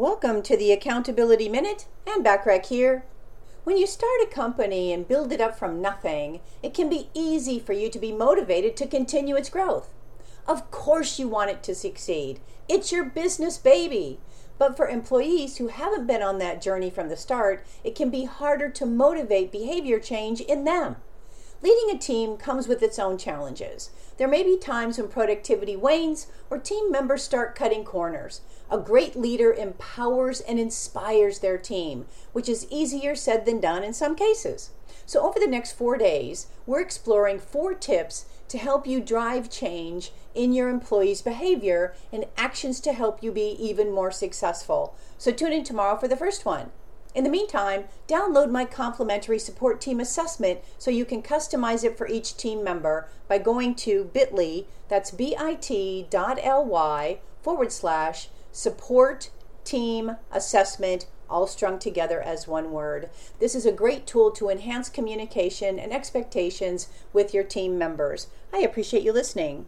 Welcome to the Accountability Minute and Backrack here. When you start a company and build it up from nothing, it can be easy for you to be motivated to continue its growth. Of course, you want it to succeed. It's your business baby. But for employees who haven't been on that journey from the start, it can be harder to motivate behavior change in them. Leading a team comes with its own challenges. There may be times when productivity wanes or team members start cutting corners. A great leader empowers and inspires their team, which is easier said than done in some cases. So, over the next four days, we're exploring four tips to help you drive change in your employees' behavior and actions to help you be even more successful. So, tune in tomorrow for the first one. In the meantime, download my complimentary support team assessment so you can customize it for each team member by going to bit.ly, that's bit.ly forward slash support team assessment, all strung together as one word. This is a great tool to enhance communication and expectations with your team members. I appreciate you listening.